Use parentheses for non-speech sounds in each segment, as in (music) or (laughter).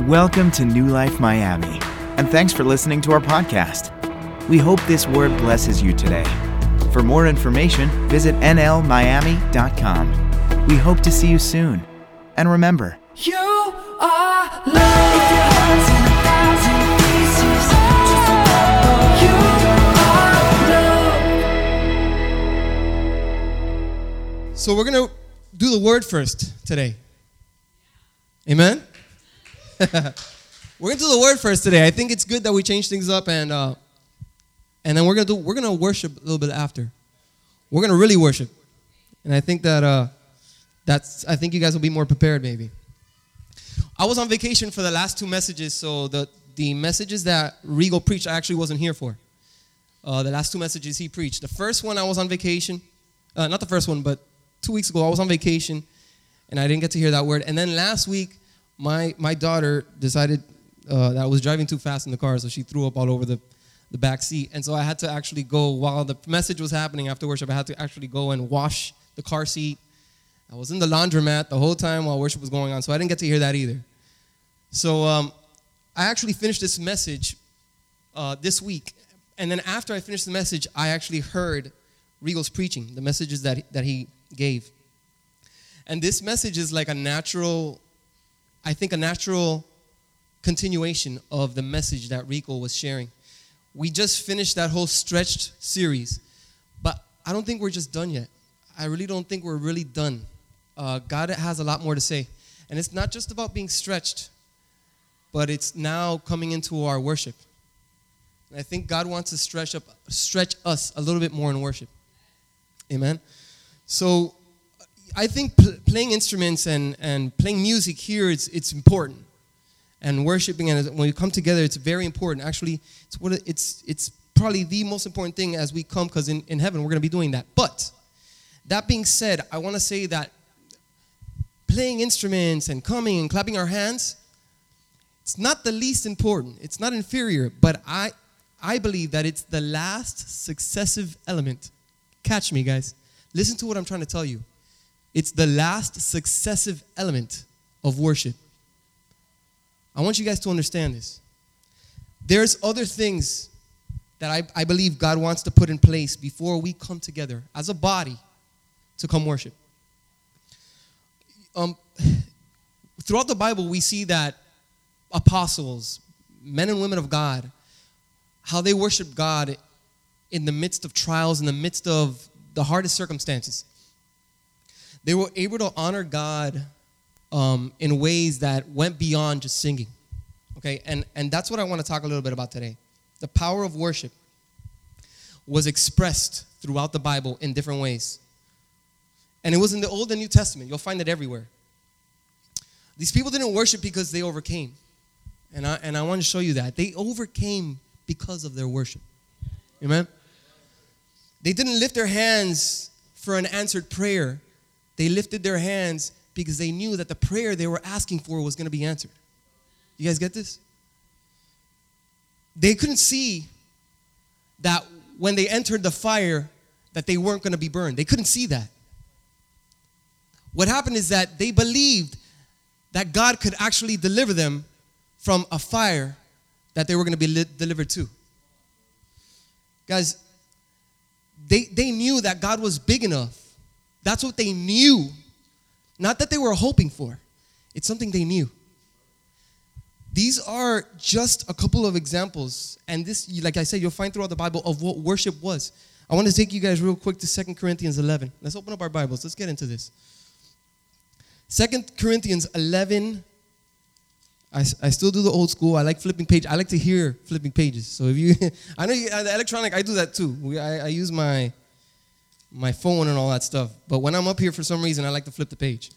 Welcome to New Life Miami, and thanks for listening to our podcast. We hope this word blesses you today. For more information, visit nlmiami.com. We hope to see you soon. And remember, You are love. If your heart's in a thousand pieces, just remember you are love. So we're going to do the word first today. Amen? We're to do the word first today. I think it's good that we change things up and uh, and then we're to do we're to worship a little bit after. We're to really worship. And I think that uh, that's I think you guys will be more prepared maybe. I was on vacation for the last two messages, so the the messages that Regal preached I actually wasn't here for. Uh, the last two messages he preached. The first one I was on vacation. Uh, not the first one, but two weeks ago I was on vacation and I didn't get to hear that word. And then last week, my my daughter decided uh, that I was driving too fast in the car, so she threw up all over the the back seat. And so I had to actually go while the message was happening after worship. I had to actually go and wash the car seat. I was in the laundromat the whole time while worship was going on, so I didn't get to hear that either. So um, I actually finished this message uh, this week, and then after I finished the message, I actually heard Regal's preaching, the messages that that he gave. And this message is like a natural, I think, a natural continuation of the message that Rico was sharing. We just finished that whole stretched series, but I don't think we're just done yet. I really don't think we're really done. Uh, God has a lot more to say. And it's not just about being stretched, but it's now coming into our worship. And I think God wants to stretch up, stretch us a little bit more in worship. Amen. So I think pl- playing instruments and, and playing music here it's, it's important. And worshiping and when we come together, it's very important. Actually, it's what it's it's probably the most important thing as we come because in, in heaven we're going to be doing that. But that being said, I want to say that playing instruments and coming and clapping our hands, it's not the least important. It's not inferior, but I I believe that it's the last successive element. Catch me, guys. Listen to what I'm trying to tell you. It's the last successive element of worship. I want you guys to understand this. There's other things that I, I believe God wants to put in place before we come together as a body to come worship. Um, throughout the Bible, we see that apostles, men and women of God, how they worship God in the midst of trials, in the midst of the hardest circumstances. They were able to honor God um, in ways that went beyond just singing. Okay, and, and that's what I want to talk a little bit about today. The power of worship was expressed throughout the Bible in different ways. And it was in the Old and New Testament. You'll find it everywhere. These people didn't worship because they overcame. And I, and I want to show you that. They overcame because of their worship. Amen? They didn't lift their hands for an answered prayer. They lifted their hands because they knew that the prayer they were asking for was going to be answered. You guys get this? They couldn't see that when they entered the fire that they weren't going to be burned. They couldn't see that. What happened is that they believed that God could actually deliver them from a fire that they were going to be li- delivered to. Guys, they, they knew that God was big enough. That's what they knew. Not that they were hoping for, it's something they knew. These are just a couple of examples. And this, like I said, you'll find throughout the Bible of what worship was. I want to take you guys real quick to Second Corinthians 11. Let's open up our Bibles. Let's get into this. Second Corinthians 11. I, I still do the old school. I like flipping page. I like to hear flipping pages. So if you, (laughs) I know you, uh, the electronic, I do that too. I, I use my, my phone and all that stuff. But when I'm up here for some reason, I like to flip the page.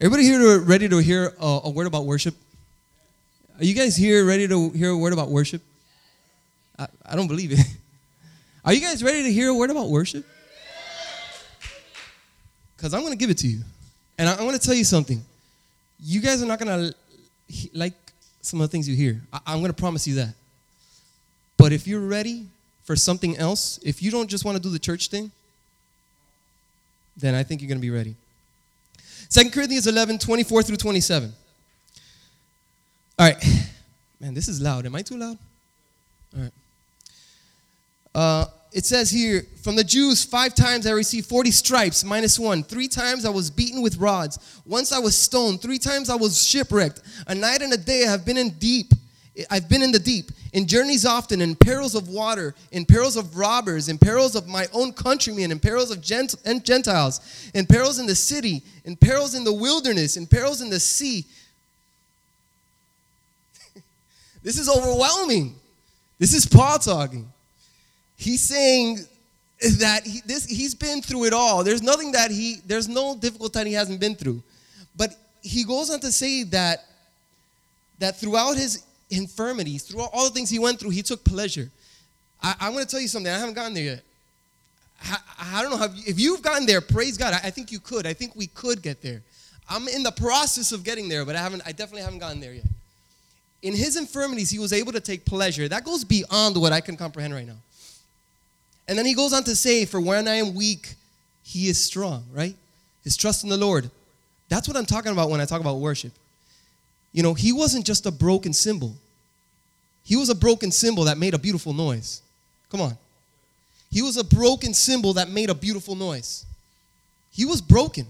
Everybody here ready to hear a, a word about worship? Are you guys here ready to hear a word about worship? I, I don't believe it. (laughs) Are you guys ready to hear a word about worship? Because I'm going to give it to you. And I, I'm going to tell you something. You guys are not going to like some of the things you hear. I, I'm going to promise you that. But if you're ready for something else, if you don't just want to do the church thing, then I think you're going to be ready. 2 Corinthians 11, 24 through 27. All right. Man, this is loud. Am I too loud? All right. Uh, it says here, from the Jews, five times I received 40 stripes, minus one. Three times I was beaten with rods. Once I was stoned. Three times I was shipwrecked. A night and a day I have been in deep. I've been in the deep, in journeys often, in perils of water, in perils of robbers, in perils of my own countrymen, in perils of gent- Gentiles, in perils in the city, in perils in the wilderness, in perils in the sea. (laughs) this is overwhelming. This is Paul talking. He's saying that he, this, he's been through it all. There's nothing that he, there's no difficulty he hasn't been through. But he goes on to say that, that throughout his infirmities, through all the things he went through, he took pleasure. I, I'm going to tell you something. I haven't gotten there yet. I, I don't know how, if you've gotten there, praise God. I, I think you could. I think we could get there. I'm in the process of getting there, but I haven't. I definitely haven't gotten there yet. In his infirmities, he was able to take pleasure. That goes beyond what I can comprehend right now. And then he goes on to say, For when I am weak, he is strong, right? His trust in the Lord. That's what I'm talking about when I talk about worship. You know, he wasn't just a broken cymbal, he was a broken cymbal that made a beautiful noise. Come on. He was a broken cymbal that made a beautiful noise. He was broken.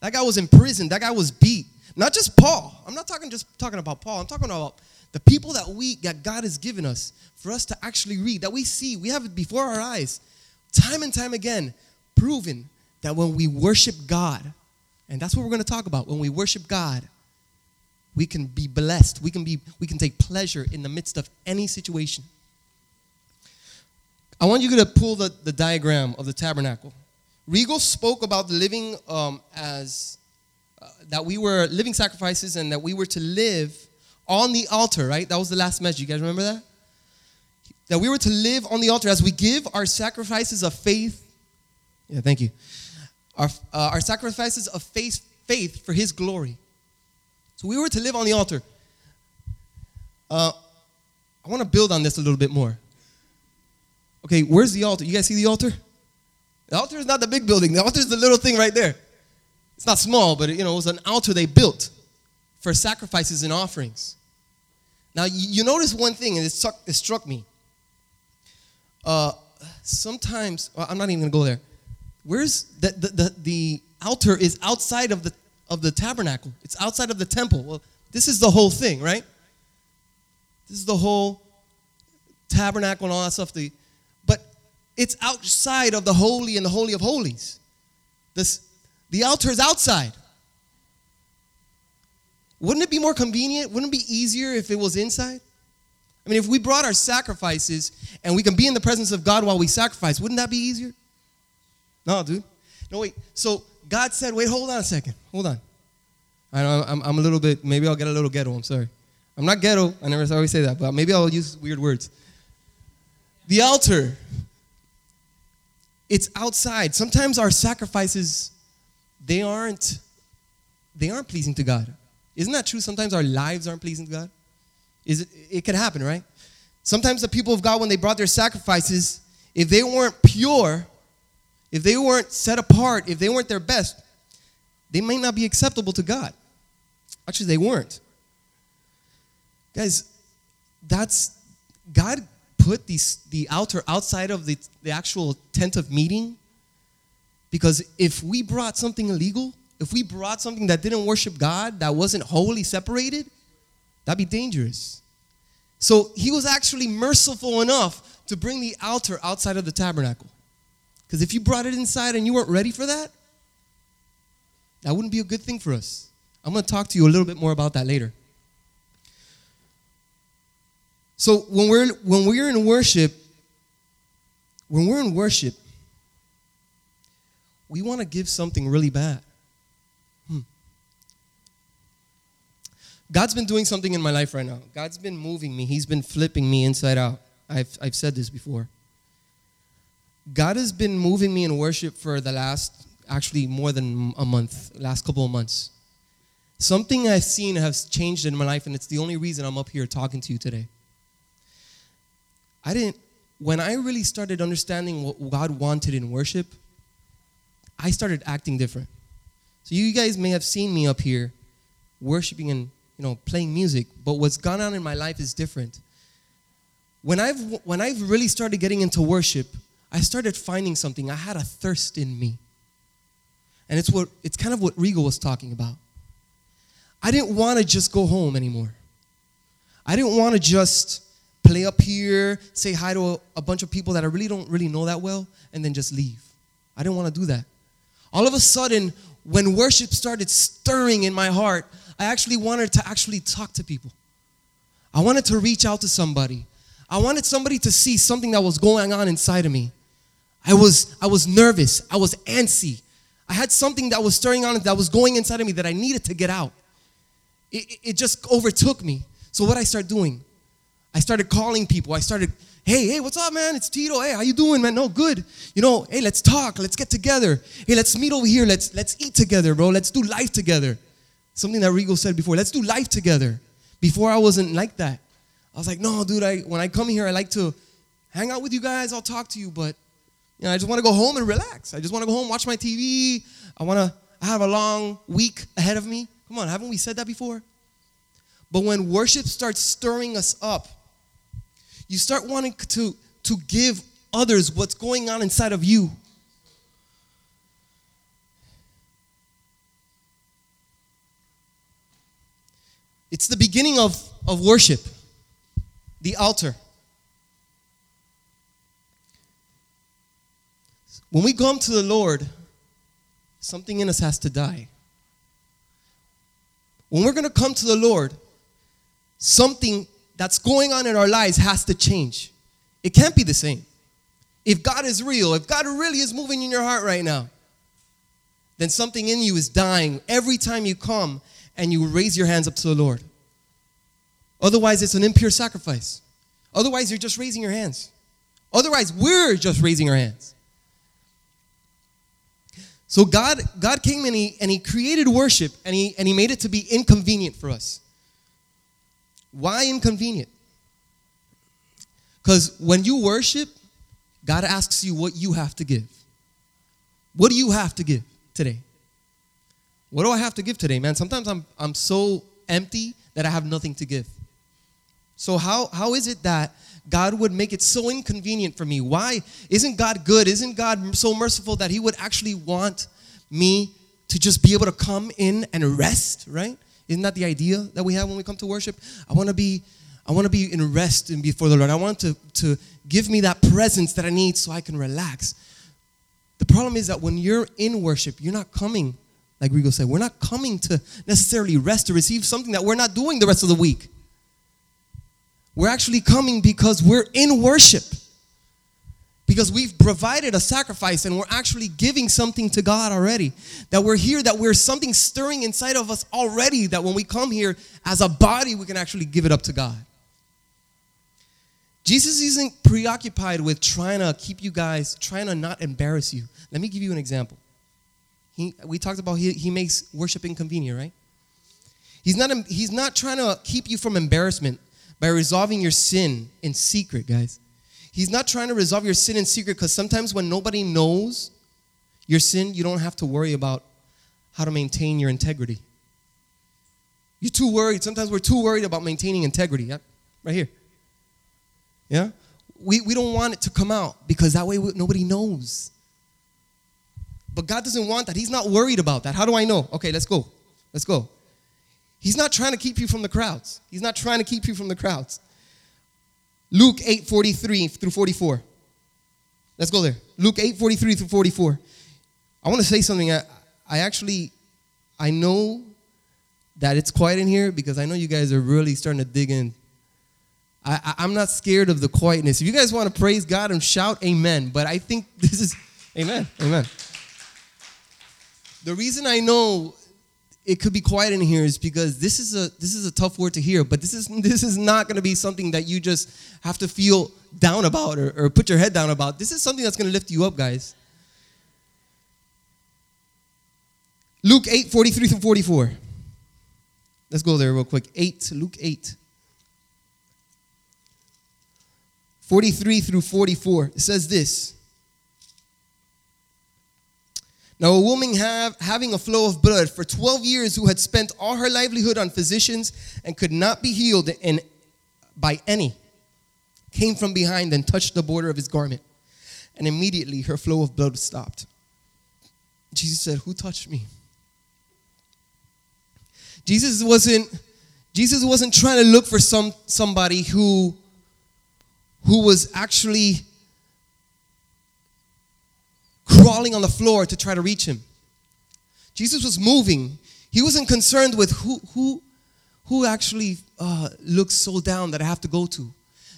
That guy was in prison. That guy was beat. Not just Paul. I'm not talking just talking about Paul. I'm talking about the people that we that God has given us for us to actually read, that we see, we have it before our eyes, time and time again, proven that when we worship God, and that's what we're going to talk about, when we worship God, we can be blessed. We can be we can take pleasure in the midst of any situation. I want you to pull the, the diagram of the tabernacle. Regal spoke about living um, as uh, that we were living sacrifices and that we were to live on the altar, right? That was the last message. You guys remember that? That we were to live on the altar as we give our sacrifices of faith. Yeah, thank you. Our, uh, our sacrifices of faith, faith for His glory. So we were to live on the altar. Uh, I want to build on this a little bit more. Okay, where's the altar? You guys see the altar? The altar is not the big building. The altar is the little thing right there. It's not small, but you know, it was an altar they built for sacrifices and offerings. Now, you, notice one thing, and it struck, it struck me. Uh, sometimes, well, I'm not even going to go there. Where's the, the, the, the altar is outside of the, of the tabernacle, it's outside of the temple. Well, this is the whole thing, right? This is the whole tabernacle and all that stuff. The, but it's outside of the holy and the holy of holies. This, the altar is outside. Wouldn't it be more convenient? Wouldn't it be easier if it was inside? I mean, if we brought our sacrifices and we can be in the presence of God while we sacrifice, wouldn't that be easier? No, dude. No, wait. So God said, wait, hold on a second. Hold on. I know I'm, I'm a little bit, maybe I'll get a little ghetto. I'm sorry. I'm not ghetto. I never always say that, but maybe I'll use weird words. The altar, it's outside. Sometimes our sacrifices, they aren't, they aren't pleasing to God. Isn't that true? Sometimes our lives aren't pleasing to God. Is it? It could happen, right? Sometimes the people of God, when they brought their sacrifices, if they weren't pure, if they weren't set apart, if they weren't their best, they may not be acceptable to God. Actually, they weren't. Guys, that's God put these, the altar outside of the, the actual tent of meeting because if we brought something illegal, if we brought something that didn't worship God, that wasn't wholly separated, that'd be dangerous. So he was actually merciful enough to bring the altar outside of the tabernacle. Because if you brought it inside and you weren't ready for that, that wouldn't be a good thing for us. I'm going to talk to you a little bit more about that later. So when we're when we're in worship, when we're in worship, we want to give something really bad. Hmm. God's been doing something in my life right now. God's been moving me. He's been flipping me inside out. I've, I've said this before. God has been moving me in worship for the last, actually more than a month, last couple of months. Something I've seen has changed in my life, and it's the only reason I'm up here talking to you today. I didn't, when I really started understanding what God wanted in worship, I started acting different. So you guys may have seen me up here worshiping and you know, playing music, but what's gone on in my life is different. When I've when I've really started getting into worship, I started finding something. I had a thirst in me. And it's what it's kind of what Regal was talking about. I didn't want to just go home anymore. I didn't want to just play up here, say hi to a, a bunch of people that I really don't really know that well, and then just leave. I didn't want to do that. All of a sudden, when worship started stirring in my heart, I actually wanted to actually talk to people. I wanted to reach out to somebody. I wanted somebody to see something that was going on inside of me. I was I was nervous. I was antsy. I had something that was stirring on that was going inside of me that I needed to get out. It, it- just overtook me. So what I started doing, I started calling people. I started, hey, hey, what's up, man? It's Tito. Hey, how you doing, man? No, good. You know, hey, let's talk. Let's get together. Hey, let's meet over here. Let's let's eat together, bro. Let's do life together. Something that Regal said before. Let's do life together. Before I wasn't like that. I was like, no, dude. I when I come here, I like to hang out with you guys. I'll talk to you, but you know, I just want to go home and relax. I just want to go home, watch my TV. I want to. I have a long week ahead of me. Come on, haven't we said that before? But when worship starts stirring us up, you start wanting to, to give others what's going on inside of you. It's the beginning of, of worship, the altar. When we come to the Lord, something in us has to die. When we're going to come to the Lord, something that's going on in our lives has to change. It can't be the same. If God is real, if God really is moving in your heart right now, then something in you is dying every time you come and you raise your hands up to the Lord. Otherwise, it's an impure sacrifice. Otherwise, you're just raising your hands. Otherwise, we're just raising our hands. So God, God came and he, and he created worship and he, and he made it to be inconvenient for us. Why inconvenient? Because when you worship, God asks you what you have to give. What do you have to give today? What do I have to give today, man? Sometimes I'm, I'm so empty that I have nothing to give. So, how, how is it that God would make it so inconvenient for me? Why? Isn't God good? Isn't God so merciful that He would actually want me to just be able to come in and rest, right? Isn't that the idea that we have when we come to worship? I want to be I want to be in rest and before the Lord. I want to, to give me that presence that I need so I can relax. The problem is that when you're in worship, you're not coming, like Rigo said, we're not coming to necessarily rest to receive something that we're not doing the rest of the week. We're actually coming because we're in worship. Because we've provided a sacrifice and we're actually giving something to God already. That we're here, that we're something stirring inside of us already, that when we come here as a body, we can actually give it up to God. Jesus isn't preoccupied with trying to keep you guys, trying to not embarrass you. Let me give you an example. He, we talked about he, he makes worship inconvenient, right? He's not, he's not trying to keep you from embarrassment by resolving your sin in secret, guys. He's not trying to resolve your sin in secret because sometimes when nobody knows your sin, you don't have to worry about how to maintain your integrity. You're too worried. Sometimes we're too worried about maintaining integrity. Yeah? Right here. Yeah? We, we don't want it to come out because that way we, nobody knows. But God doesn't want that. He's not worried about that. How do I know? Okay, let's go. Let's go. He's not trying to keep you from the crowds. He's not trying to keep you from the crowds. Luke 8 43 through 44. Let's go there. Luke 8 43 through 44. I want to say something. I, I actually, I know that it's quiet in here because I know you guys are really starting to dig in. I, I, I'm not scared of the quietness. If you guys want to praise God and shout amen, but I think (laughs) this is, amen, amen. The reason I know it could be quiet in here is because this is a this is a tough word to hear, but this is (laughs) this is not going to be something that you just have to feel down about or, or put your head down about. This is something that's going to lift you up, guys. Luke 8, 43 through 44. Let's go there real quick. 8, Luke 8. 43 through 44. It says this. Now, a woman have, having a flow of blood for 12 years who had spent all her livelihood on physicians and could not be healed in, by any came from behind and touched the border of his garment. And immediately her flow of blood stopped. Jesus said, Who touched me? Jesus wasn't, Jesus wasn't trying to look for some, somebody who, who was actually crawling on the floor to try to reach him. Jesus was moving. He wasn't concerned with who, who, who actually uh, looks so down that I have to go to.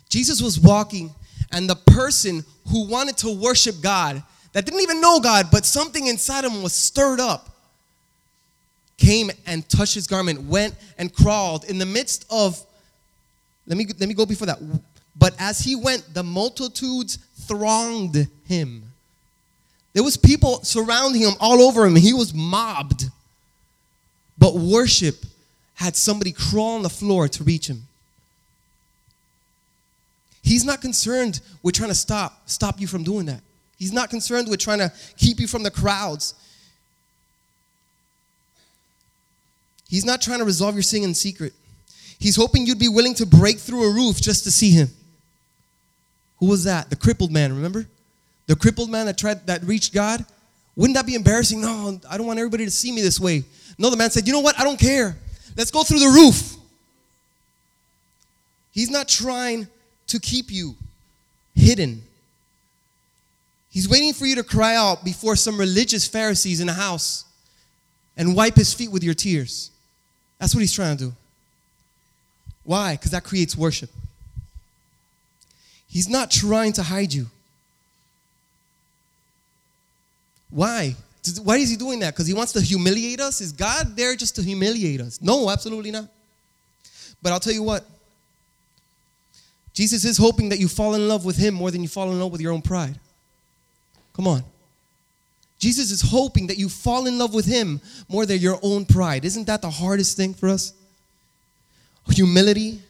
Jesus was walking, and the person who wanted to worship God, that didn't even know God, but something inside him was stirred up, came and touched his garment, went and crawled in the midst of. Let me, let me go before that. But as he went, the multitudes thronged him. There was people surrounding him all over him. He was mobbed. But worship had somebody crawl on the floor to reach him. He's not concerned with trying to stop stop you from doing that. He's not concerned with trying to keep you from the crowds. He's not trying to resolve your sin in secret. He's hoping you'd be willing to break through a roof just to see him. Who was that? The crippled man, remember? The crippled man that tried that reached God? Wouldn't that be embarrassing? No, I don't want everybody to see me this way. No, the man said, "You know what? I don't care. Let's go through the roof." He's not trying to keep you hidden. He's waiting for you to cry out before some religious Pharisees in a house and wipe his feet with your tears. That's what he's trying to do. Why? Because that creates worship. He's not trying to hide you. Why? Why is he doing that? Because he wants to humiliate us? Is God there just to humiliate us? No, absolutely not. But I'll tell you what. Jesus is hoping that you fall in love with him more than you fall in love with your own pride. Come on. Jesus is hoping that you fall in love with him more than your own pride. Isn't that the hardest thing for us? Humility.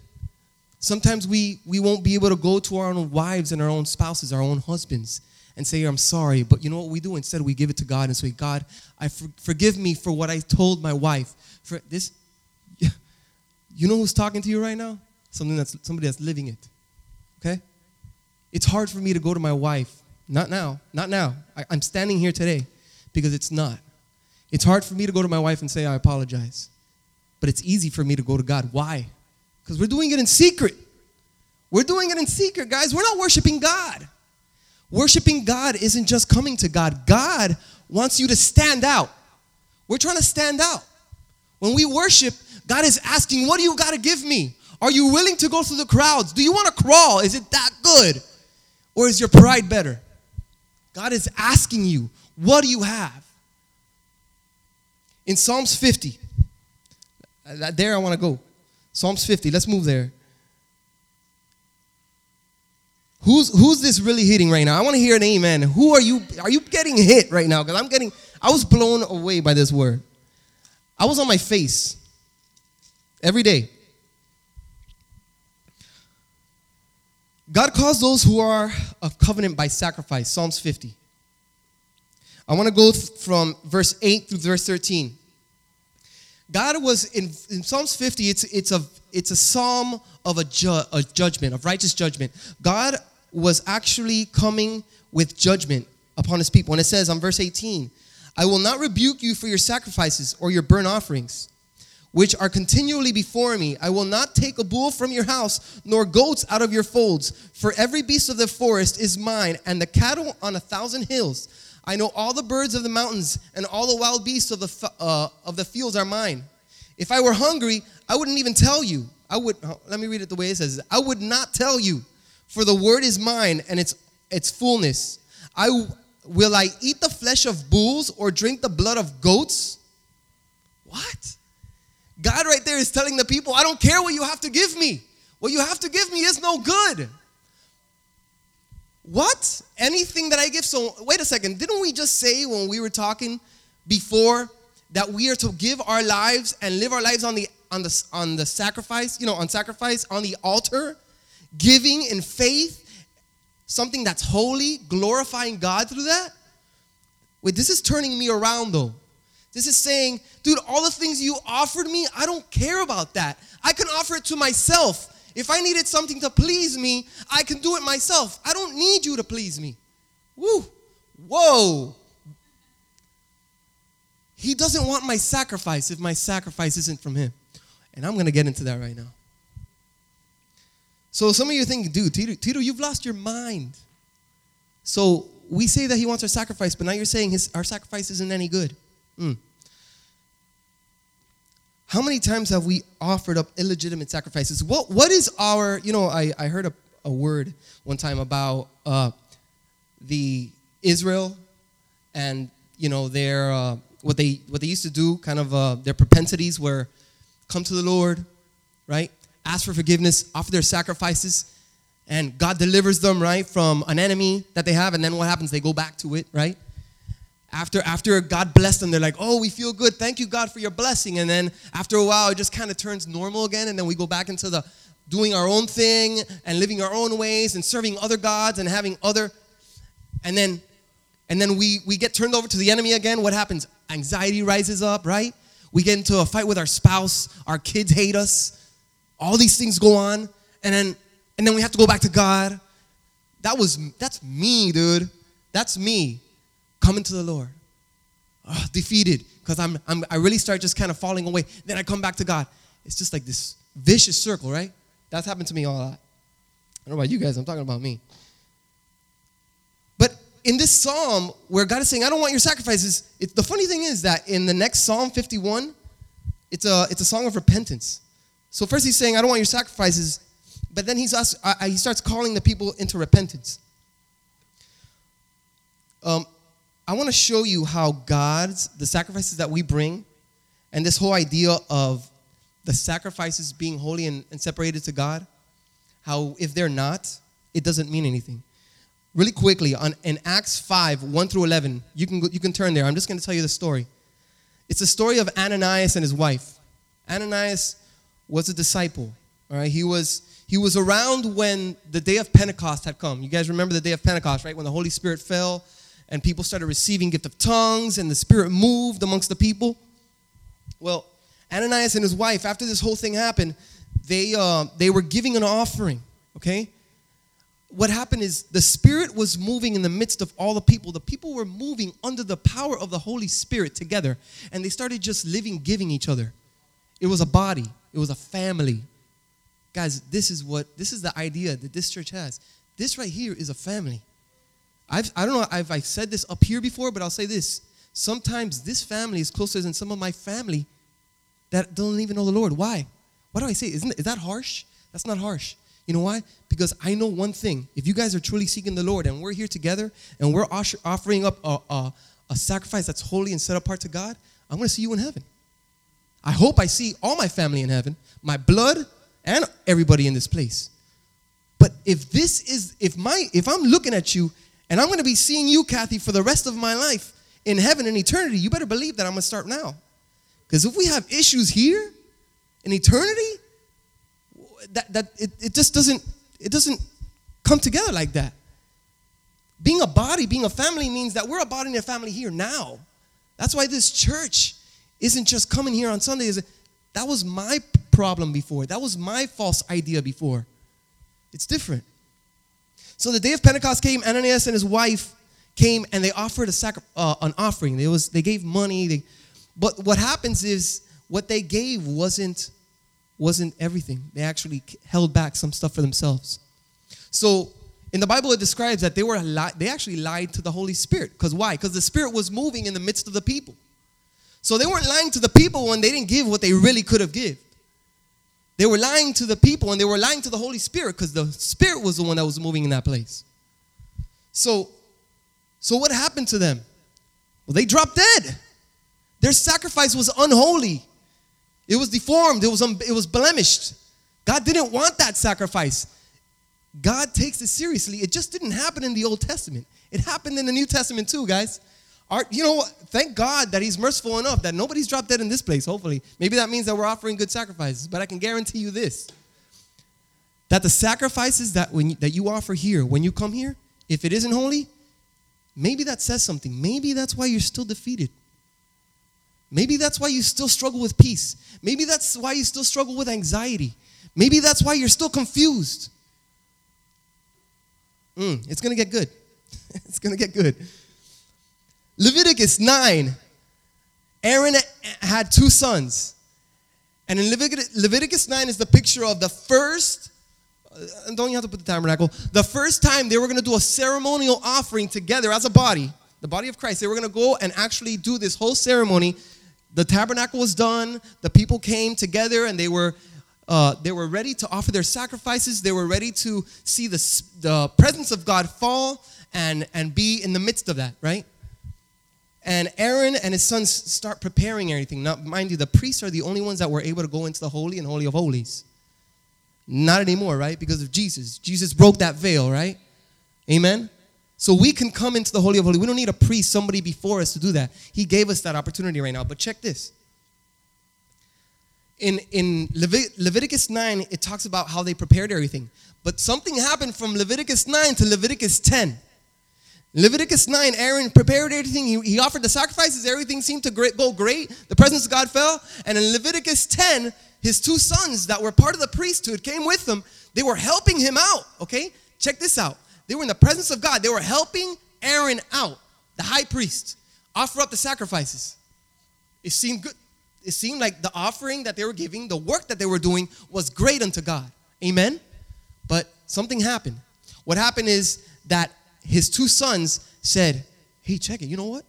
Sometimes we, we won't be able to go to our own wives and our own spouses, our own husbands, and say, I'm sorry. But you know what we do? Instead, we give it to God and say, God, I for, forgive me for what I told my wife. For this, (laughs) you know who's talking to you right now? Something that's, somebody that's living it. Okay? It's hard for me to go to my wife. Not now. Not now. I, I'm standing here today because it's not. It's hard for me to go to my wife and say, I apologize. But it's easy for me to go to God. Why? Because we're doing it in secret. We're doing it in secret, guys. We're not worshiping God. Worshiping God isn't just coming to God. God wants you to stand out. We're trying to stand out. When we worship, God is asking, What do you got to give me? Are you willing to go through the crowds? Do you want to crawl? Is it that good? Or is your pride better? God is asking you, What do you have? In Psalms 50, uh, there I want to go. Psalms 50, let's move there. Who's who's this really hitting right now? I want to hear an amen. Who are you? Are you getting hit right now? Because I'm getting, I was blown away by this word. I was on my face every day. God calls those who are of covenant by sacrifice, Psalms 50. I want to go th- from verse 8 through verse 13. God was in, in Psalms 50, it's, it's, a, it's a psalm of a, ju- a judgment, of righteous judgment. God was actually coming with judgment upon his people. And it says on verse 18, I will not rebuke you for your sacrifices or your burnt offerings, which are continually before me. I will not take a bull from your house, nor goats out of your folds. For every beast of the forest is mine, and the cattle on a thousand hills. I know all the birds of the mountains, and all the wild beasts of the, uh, of the fields are mine. If I were hungry, I wouldn't even tell you. I would, oh, let me read it the way it says. I would not tell you, for the word is mine, and its, its fullness. I will I eat the flesh of bulls or drink the blood of goats? What? God right there is telling the people, I don't care what you have to give me. What you have to give me is no good. What? Anything that I give? So, wait a second. Didn't we just say when we were talking before that we are to give our lives and live our lives on the on the on the sacrifice, you know, on sacrifice on the altar, giving in faith, something that's holy, glorifying God through that? Wait, this is turning me around though. This is saying, dude, all the things you offered me, I don't care about that. I can offer it to myself. If I needed something to please me, I can do it myself. I don't need you to please me. Woo. Whoa. He doesn't want my sacrifice if my sacrifice isn't from him. And I'm going to get into that right now. So some of you thinking, dude, Tito, Tito, you've lost your mind. So we say that he wants our sacrifice, but now you're saying his, our sacrifice isn't any good. Hmm. How many times have we offered up illegitimate sacrifices? What, what is our, you know, I, I heard a, a word one time about uh, the Israel and, you know, their, uh, what, they, what they used to do, kind of uh, their propensities were come to the Lord, right? Ask for forgiveness, offer their sacrifices, and God delivers them, right, from an enemy that they have, and then what happens? They go back to it, right? After, after God blessed them, they're like, oh, we feel good. Thank you, God, for your blessing. And then after a while, it just kind of turns normal again. And then we go back into the doing our own thing and living our own ways and serving other gods and having other. And then, and then we, we get turned over to the enemy again. What happens? Anxiety rises up, right? We get into a fight with our spouse. Our kids hate us. All these things go on. And then, and then we have to go back to God. That was, that's me, dude. That's me coming to the Lord. Oh, defeated because I'm, I'm, I really start just kind of falling away. Then I come back to God. It's just like this vicious circle, right? That's happened to me a lot. I don't know about you guys, I'm talking about me. In this psalm where God is saying, I don't want your sacrifices, it, the funny thing is that in the next Psalm 51, it's a, it's a song of repentance. So first he's saying, I don't want your sacrifices, but then he's asked, uh, he starts calling the people into repentance. Um, I want to show you how God's, the sacrifices that we bring, and this whole idea of the sacrifices being holy and, and separated to God, how if they're not, it doesn't mean anything. Really quickly, on, in Acts 5, 1 through 11, you can, you can turn there. I'm just going to tell you the story. It's the story of Ananias and his wife. Ananias was a disciple. All right, he was he was around when the day of Pentecost had come. You guys remember the day of Pentecost, right? When the Holy Spirit fell and people started receiving gift of tongues and the Spirit moved amongst the people. Well, Ananias and his wife, after this whole thing happened, they uh, they were giving an offering. Okay, what happened is the Spirit was moving in the midst of all the people. The people were moving under the power of the Holy Spirit together, and they started just living, giving each other. It was a body. It was a family. Guys, this is what this is the idea that this church has. This right here is a family. I've, I don't know if I've said this up here before, but I'll say this. Sometimes this family is closer than some of my family that don't even know the Lord. Why? Why do I say? Isn't is that harsh? That's not harsh. You know why? Because I know one thing. If you guys are truly seeking the Lord and we're here together and we're offering up a, a, a sacrifice that's holy and set apart to God, I'm going to see you in heaven. I hope I see all my family in heaven, my blood, and everybody in this place. But if this is, if my, if I'm looking at you and I'm going to be seeing you, Kathy, for the rest of my life in heaven in eternity, you better believe that I'm going to start now. Because if we have issues here in eternity, that, that it, it just doesn't, it doesn't come together like that. Being a body, being a family means that we're a body and a family here now. That's why this church isn't just coming here on Sundays. That was my problem before. That was my false idea before. It's different. So the day of Pentecost came, Ananias and his wife came and they offered a sacri- uh, an offering. They was they gave money. They, but what happens is what they gave wasn't wasn't everything. They actually held back some stuff for themselves. So in the Bible, it describes that they were li- they actually lied to the Holy Spirit. Because why? Because the Spirit was moving in the midst of the people. So they weren't lying to the people when they didn't give what they really could have give. They were lying to the people and they were lying to the Holy Spirit because the Spirit was the one that was moving in that place. So, so what happened to them? Well, they dropped dead. Their sacrifice was unholy. It was deformed. It was, um, it was blemished. God didn't want that sacrifice. God takes it seriously. It just didn't happen in the Old Testament. It happened in the New Testament too, guys. Our, you know what? Thank God that He's merciful enough that nobody's dropped dead in this place, hopefully. Maybe that means that we're offering good sacrifices, but I can guarantee you this that the sacrifices that, when you, that you offer here, when you come here, if it isn't holy, maybe that says something. Maybe that's why you're still defeated. Maybe that's why you still struggle with peace. Maybe that's why you still struggle with anxiety. Maybe that's why you're still confused. Mm, it's going to get good. (laughs) it's going to get good. Leviticus 9, Aaron had two sons. And in Leviticus, Leviticus 9 is the picture of the first, uh, don't you have to put the tabernacle, the first time they were going to do a ceremonial offering together as a body, the body of Christ. They were going to go and actually do this whole ceremony. The tabernacle was done, the people came together and they were. Uh, they were ready to offer their sacrifices. They were ready to see the, the presence of God fall and, and be in the midst of that, right? And Aaron and his sons start preparing everything. Now, mind you, the priests are the only ones that were able to go into the holy and holy of holies. Not anymore, right? Because of Jesus. Jesus broke that veil, right? Amen. So we can come into the holy of Holies. We don't need a priest, somebody before us to do that. He gave us that opportunity right now. But check this. In in Levit- Leviticus 9, it talks about how they prepared everything. But something happened from Leviticus 9 to Leviticus 10. Leviticus 9, Aaron prepared everything. He, he offered the sacrifices. Everything seemed to great, go great. The presence of God fell. And in Leviticus 10, his two sons that were part of the priesthood came with him. They were helping him out. Okay? Check this out. They were in the presence of God. They were helping Aaron out, the high priest, offer up the sacrifices. It seemed good. It seemed like the offering that they were giving, the work that they were doing was great unto God. Amen? But something happened. What happened is that his two sons said, Hey, check it. You know what?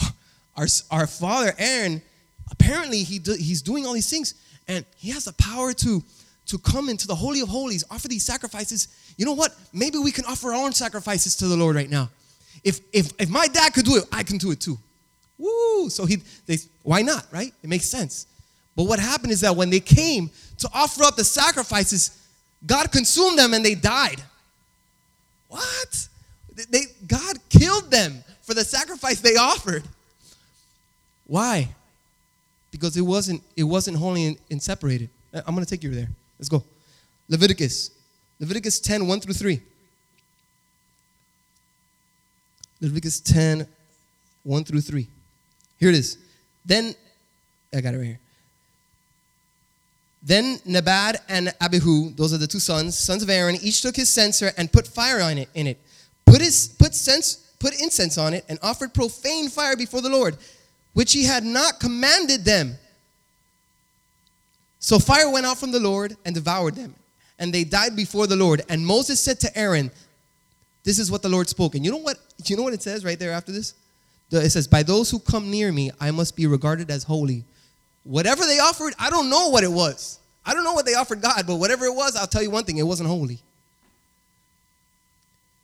(laughs) Our, our father, Aaron, apparently he do, he's doing all these things and he has the power to, to come into the Holy of Holies, offer these sacrifices. You know what? Maybe we can offer our own sacrifices to the Lord right now. If, if, if my dad could do it, I can do it too. Woo! So he, they, why not, right? It makes sense. But what happened is that when they came to offer up the sacrifices, God consumed them and they died. What? They, God killed them for the sacrifice they offered. Why? Because it wasn't, it wasn't holy and, and separated. Uh, I'm going to take you there. Let's go. Leviticus. Leviticus 10, 1 through 3. Leviticus 10, 1 through 3. Here it is. Then, I got it right here. Then Nabad and Abihu, those are the two sons, sons of Aaron, each took his censer and put fire on it in it. Put his put sense put incense on it and offered profane fire before the Lord, which he had not commanded them. So fire went out from the Lord and devoured them, and they died before the Lord. And Moses said to Aaron, This is what the Lord spoke. And you know what? You know what it says right there after this? It says, By those who come near me, I must be regarded as holy. Whatever they offered, I don't know what it was. I don't know what they offered God, but whatever it was, I'll tell you one thing, it wasn't holy.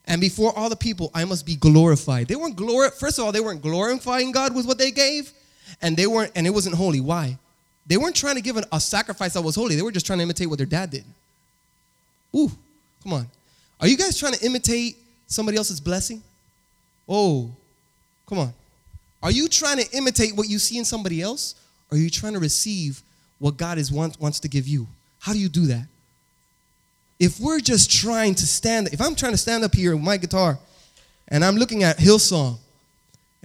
And before all the people, I must be glorified. They weren't glor first of all, they weren't glorifying God with what they gave, and they weren't, and it wasn't holy. Why? They weren't trying to give an, a sacrifice that was holy. They were just trying to imitate what their dad did. Ooh, come on. Are you guys trying to imitate somebody else's blessing? Oh, come on. Are you trying to imitate what you see in somebody else? Or are you trying to receive what God is wants, wants to give you? How do you do that? If we're just trying to stand, if I'm trying to stand up here with my guitar and I'm looking at Hillsong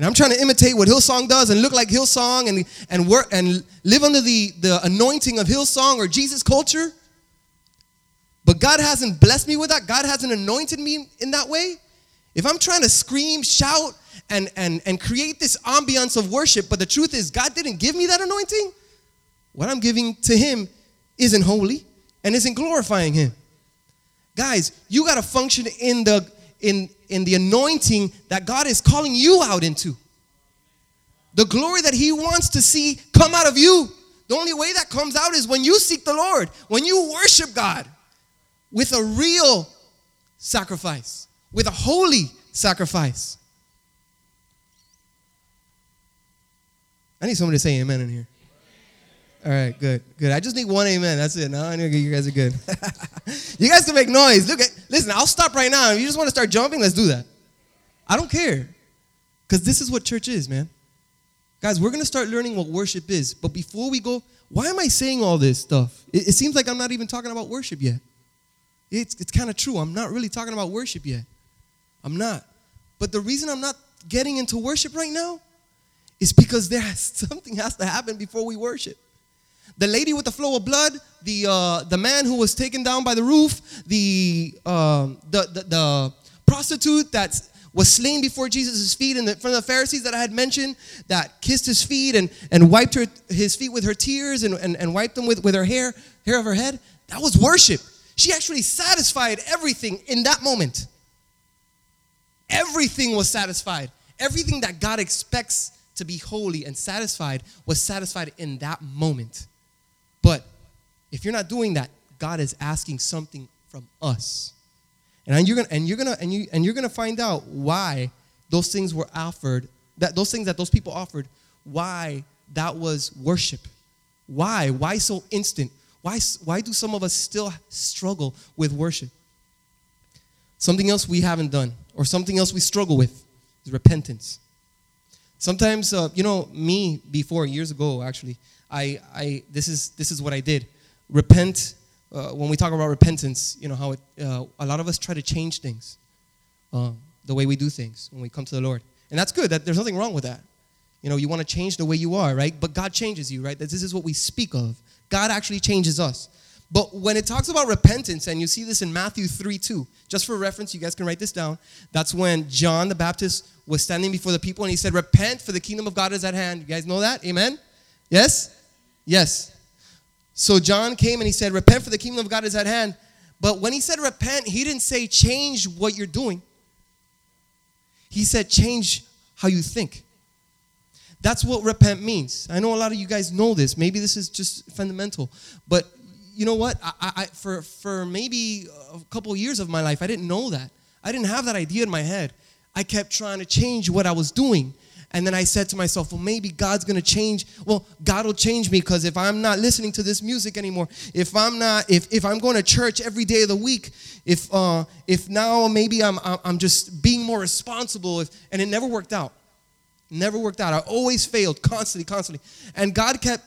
and I'm trying to imitate what Hillsong does and look like Hillsong and, and work and live under the, the anointing of Hillsong or Jesus culture, but God hasn't blessed me with that, God hasn't anointed me in that way. If I'm trying to scream, shout, and, and, and create this ambiance of worship, but the truth is, God didn't give me that anointing, what I'm giving to Him isn't holy and isn't glorifying Him. Guys, you got to function in the, in, in the anointing that God is calling you out into. The glory that He wants to see come out of you. The only way that comes out is when you seek the Lord, when you worship God with a real sacrifice, with a holy sacrifice. I need somebody to say amen in here. All right, good, good. I just need one amen. That's it. No, I know you guys are good. (laughs) you guys can make noise. Look at, listen. I'll stop right now. If you just want to start jumping, let's do that. I don't care, because this is what church is, man. Guys, we're gonna start learning what worship is. But before we go, why am I saying all this stuff? It, it seems like I'm not even talking about worship yet. It's, it's kind of true. I'm not really talking about worship yet. I'm not. But the reason I'm not getting into worship right now is because there has, (laughs) something has to happen before we worship. The lady with the flow of blood, the uh, the man who was taken down by the roof, the um, the, the the prostitute that was slain before Jesus' feet in the, front of the Pharisees that I had mentioned, that kissed his feet and, and wiped her, his feet with her tears and, and, and wiped them with, with her hair, hair of her head. That was worship. She actually satisfied everything in that moment. Everything was satisfied. Everything that God expects to be holy and satisfied was satisfied in that moment. But if you're not doing that, God is asking something from us. And you're gonna and you're gonna and you and you're gonna find out why those things were offered, that those things that those people offered, why that was worship. Why? Why so instant? Why, why do some of us still struggle with worship? Something else we haven't done, or something else we struggle with, is repentance. Sometimes, uh, you know, me before years ago, actually, I, I this is this is what I did. Repent. Uh, when we talk about repentance, you know how it, uh, a lot of us try to change things, um, the way we do things when we come to the Lord, and that's good. That there's nothing wrong with that. You know, you want to change the way you are, right? But God changes you, right? This is what we speak of. God actually changes us. But when it talks about repentance, and you see this in Matthew 3 2, just for reference, you guys can write this down. That's when John the Baptist was standing before the people and he said, Repent, for the kingdom of God is at hand. You guys know that? Amen? Yes? Yes. So John came and he said, Repent, for the kingdom of God is at hand. But when he said repent, he didn't say change what you're doing, he said change how you think. That's what repent means. I know a lot of you guys know this. Maybe this is just fundamental. But you know what? I, I, for, for maybe a couple years of my life, I didn't know that. I didn't have that idea in my head. I kept trying to change what I was doing. And then I said to myself, well, maybe God's gonna change. Well, God will change me because if I'm not listening to this music anymore, if I'm not, if, if I'm going to church every day of the week, if uh, if now maybe I'm I'm just being more responsible, if, and it never worked out. Never worked out. I always failed constantly, constantly. And God kept,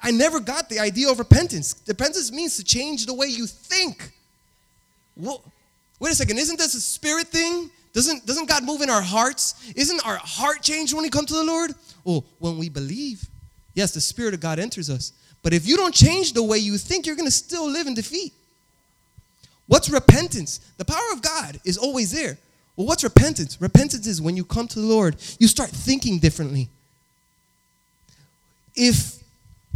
I never got the idea of repentance. Repentance means to change the way you think. Well, wait a second, isn't this a spirit thing? Doesn't, doesn't God move in our hearts? Isn't our heart changed when we come to the Lord? Oh, when we believe. Yes, the Spirit of God enters us. But if you don't change the way you think, you're going to still live in defeat. What's repentance? The power of God is always there. Well, what's repentance? Repentance is when you come to the Lord, you start thinking differently. If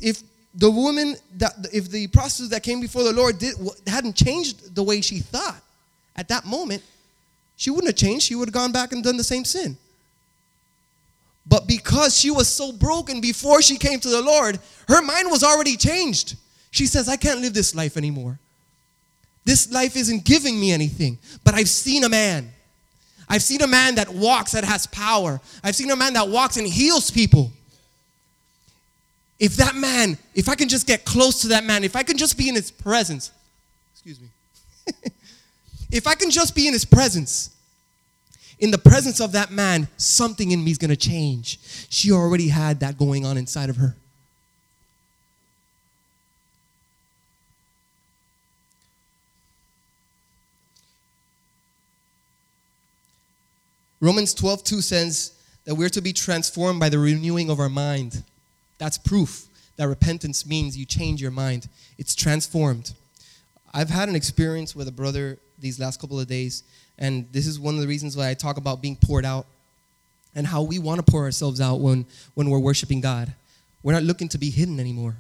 if the woman that if the prostitute that came before the Lord did hadn't changed the way she thought at that moment, she wouldn't have changed. She would have gone back and done the same sin. But because she was so broken before she came to the Lord, her mind was already changed. She says, I can't live this life anymore. This life isn't giving me anything. But I've seen a man I've seen a man that walks that has power. I've seen a man that walks and heals people. If that man, if I can just get close to that man, if I can just be in his presence, excuse me, (laughs) if I can just be in his presence, in the presence of that man, something in me is going to change. She already had that going on inside of her. Romans 12, 2 says that we're to be transformed by the renewing of our mind. That's proof that repentance means you change your mind, it's transformed. I've had an experience with a brother these last couple of days, and this is one of the reasons why I talk about being poured out and how we want to pour ourselves out when, when we're worshiping God. We're not looking to be hidden anymore.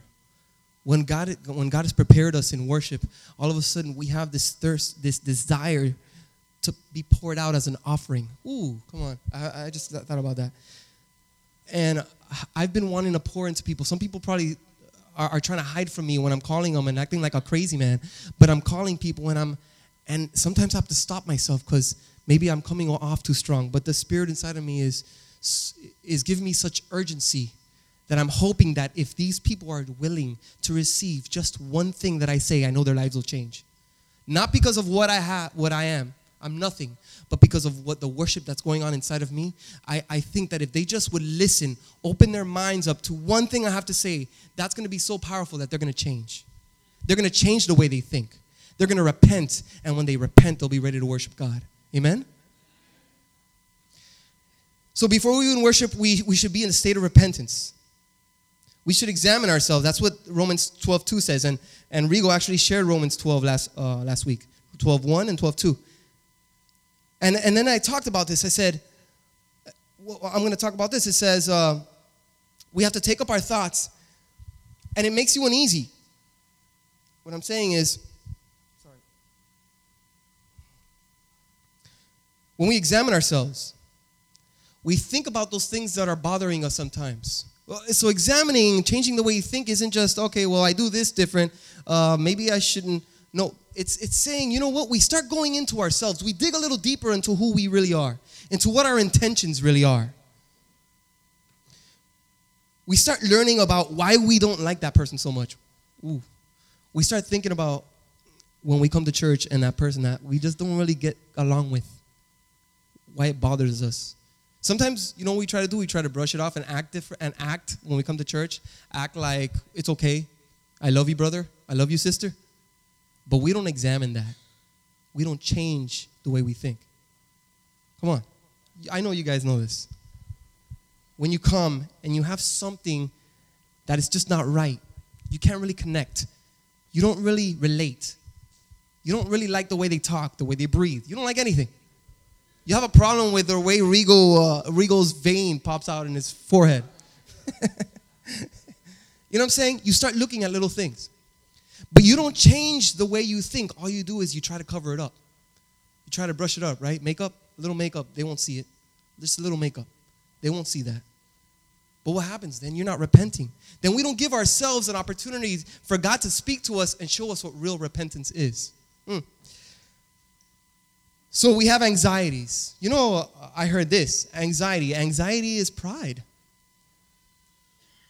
When God, when God has prepared us in worship, all of a sudden we have this thirst, this desire to be poured out as an offering. Ooh, come on. I, I just thought about that. And I've been wanting to pour into people. Some people probably are, are, trying to hide from me when I'm calling them and acting like a crazy man. But I'm calling people and I'm, and sometimes I have to stop myself because maybe I'm coming off too strong. But the spirit inside of me is, is giving me such urgency that I'm hoping that if these people are willing to receive just one thing that I say, I know their lives will change. Not because of what I have, what I am, I'm nothing. But because of what the worship that's going on inside of me, I, I think that if they just would listen, open their minds up to one thing I have to say, that's going to be so powerful that they're going to change. They're going to change the way they think. They're going to repent. And when they repent, they'll be ready to worship God. Amen? So before we even worship, we, we should be in a state of repentance. We should examine ourselves. That's what Romans 12 2 says. And, and Rigo actually shared Romans 12 last, uh, last week 12 1 and 12 2. And, and then I talked about this. I said, well, I'm going to talk about this. It says, uh, we have to take up our thoughts, and it makes you uneasy. What I'm saying is, When we examine ourselves, we think about those things that are bothering us sometimes. So examining, changing the way you think isn't just okay. Well, I do this different. Uh, maybe I shouldn't. No, it's it's saying you know what? We start going into ourselves. We dig a little deeper into who we really are, into what our intentions really are. We start learning about why we don't like that person so much. Ooh. We start thinking about when we come to church and that person that we just don't really get along with, why it bothers us. Sometimes, you know what we try to do? We try to brush it off and act different and act when we come to church, act like it's okay. I love you, brother. I love you, sister. But we don't examine that. We don't change the way we think. Come on. I know you guys know this. When you come and you have something that is just not right, you can't really connect. You don't really relate. You don't really like the way they talk, the way they breathe. You don't like anything. You have a problem with the way Regal, uh, Regal's vein pops out in his forehead. (laughs) you know what I'm saying? You start looking at little things. But you don't change the way you think. All you do is you try to cover it up. You try to brush it up, right? Makeup, a little makeup, they won't see it. Just a little makeup. They won't see that. But what happens then? You're not repenting. Then we don't give ourselves an opportunity for God to speak to us and show us what real repentance is. Hmm. So we have anxieties. You know, I heard this anxiety. Anxiety is pride.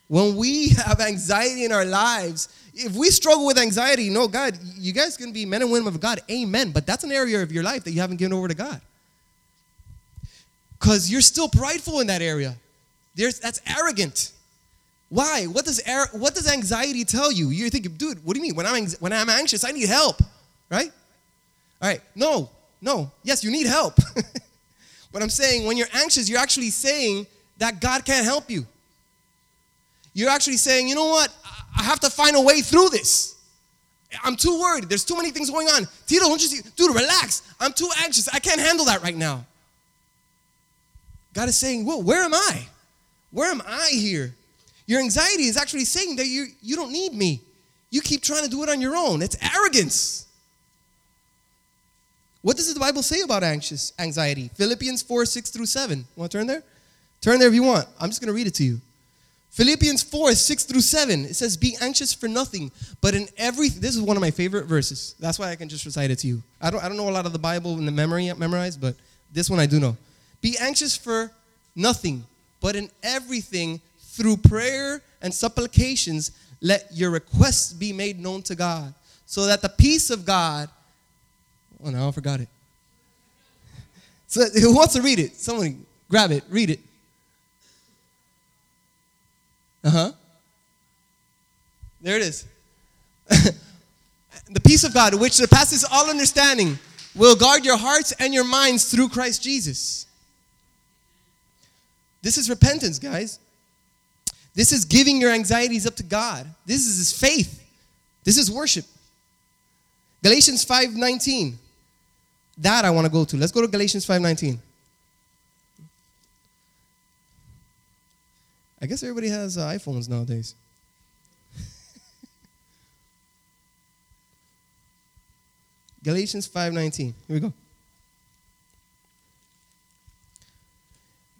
When we have anxiety in our lives, if we struggle with anxiety, no, God, you guys can be men and women of God. Amen. But that's an area of your life that you haven't given over to God. Because you're still prideful in that area. There's, that's arrogant. Why? What does, what does anxiety tell you? You're thinking, dude, what do you mean? When I'm, when I'm anxious, I need help, right? All right, no, no. Yes, you need help. (laughs) but I'm saying, when you're anxious, you're actually saying that God can't help you. You're actually saying, you know what? I- have to find a way through this. I'm too worried. There's too many things going on. Tito, don't you see? Dude, relax. I'm too anxious. I can't handle that right now. God is saying, well, where am I? Where am I here? Your anxiety is actually saying that you, you don't need me. You keep trying to do it on your own. It's arrogance. What does the Bible say about anxious anxiety? Philippians 4, 6 through 7. Want to turn there? Turn there if you want. I'm just going to read it to you. Philippians 4, 6 through 7. It says, Be anxious for nothing, but in every this is one of my favorite verses. That's why I can just recite it to you. I don't, I don't know a lot of the Bible in the memory memorized, but this one I do know. Be anxious for nothing, but in everything through prayer and supplications, let your requests be made known to God, so that the peace of God. Oh no, I forgot it. So (laughs) who wants to read it? Someone grab it, read it. Uh huh. There it is. (laughs) the peace of God, which surpasses all understanding, will guard your hearts and your minds through Christ Jesus. This is repentance, guys. This is giving your anxieties up to God. This is faith. This is worship. Galatians 5:19. That I want to go to. Let's go to Galatians 5:19. I guess everybody has uh, iPhones nowadays. (laughs) Galatians 5:19. Here we go.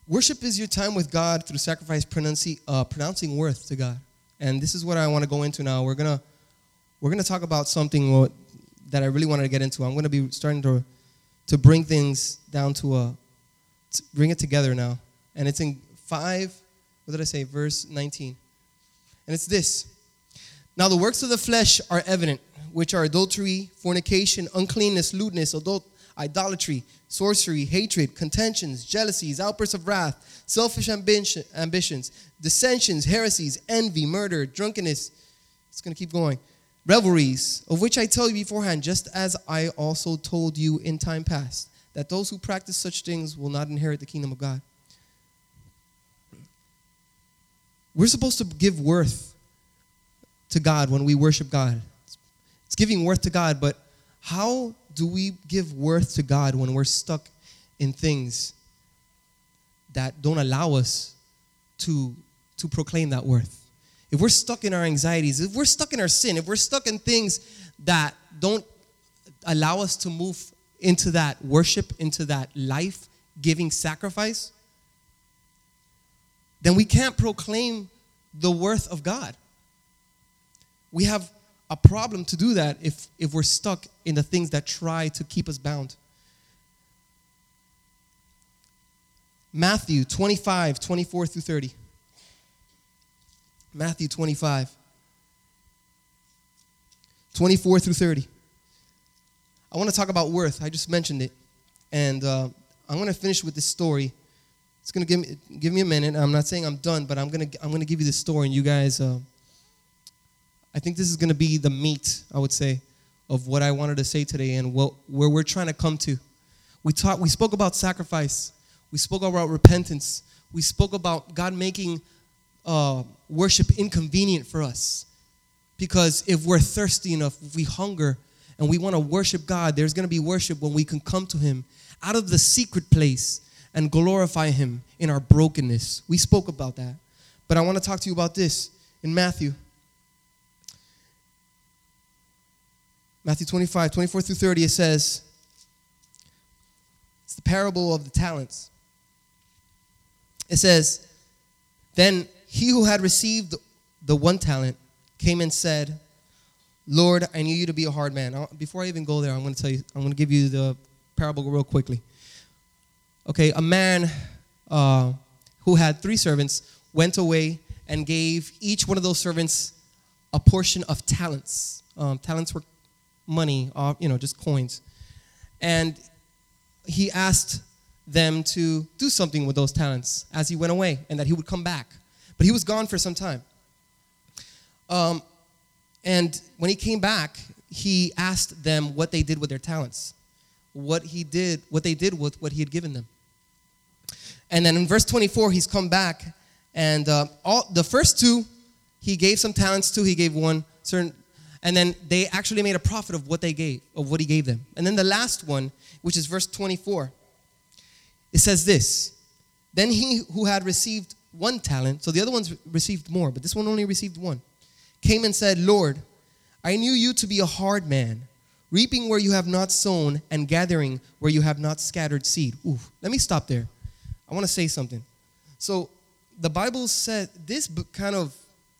Worship is your time with God through sacrifice, pronunci- uh, pronouncing worth to God. And this is what I want to go into now. We're gonna we're gonna talk about something that I really wanted to get into. I'm gonna be starting to to bring things down to a to bring it together now. And it's in five. What did I say? Verse 19. And it's this. Now the works of the flesh are evident, which are adultery, fornication, uncleanness, lewdness, adult, idolatry, sorcery, hatred, contentions, jealousies, outbursts of wrath, selfish ambition, ambitions, dissensions, heresies, envy, murder, drunkenness. It's going to keep going. Revelries, of which I tell you beforehand, just as I also told you in time past, that those who practice such things will not inherit the kingdom of God. we're supposed to give worth to God when we worship God. It's giving worth to God, but how do we give worth to God when we're stuck in things that don't allow us to, to proclaim that worth? If we're stuck in our anxieties, if we're stuck in our sin, if we're stuck in things that don't allow us to move into that worship, into that life giving sacrifice, then we can't proclaim the worth of God. We have a problem to do that if, if we're stuck in the things that try to keep us bound. Matthew 25, 24 through 30. Matthew 25, 24 through 30. I want to talk about worth. I just mentioned it. And uh, I'm going to finish with this story. It's going to give me, give me a minute. I'm not saying I'm done, but I'm going to, I'm going to give you this story. And you guys, uh, I think this is going to be the meat, I would say, of what I wanted to say today and what, where we're trying to come to. We, talk, we spoke about sacrifice. We spoke about repentance. We spoke about God making uh, worship inconvenient for us. Because if we're thirsty enough, if we hunger and we want to worship God, there's going to be worship when we can come to Him out of the secret place and glorify Him in our brokenness. We spoke about that. But I want to talk to you about this in Matthew. Matthew 25, 24 through 30, it says, it's the parable of the talents. It says, Then he who had received the one talent came and said, Lord, I knew you to be a hard man. Before I even go there, I'm going to tell you, I'm going to give you the parable real quickly. Okay, a man uh, who had three servants went away and gave each one of those servants a portion of talents. Um, talents were money, uh, you know, just coins. And he asked them to do something with those talents as he went away and that he would come back. But he was gone for some time. Um, and when he came back, he asked them what they did with their talents, what he did, what they did with what he had given them. And then in verse 24, he's come back, and uh, all the first two, he gave some talents to. He gave one certain, and then they actually made a profit of what they gave, of what he gave them. And then the last one, which is verse 24, it says this: Then he who had received one talent, so the other ones received more, but this one only received one, came and said, Lord, I knew you to be a hard man, reaping where you have not sown and gathering where you have not scattered seed. Ooh, let me stop there. I want to say something. So the Bible said this kind of,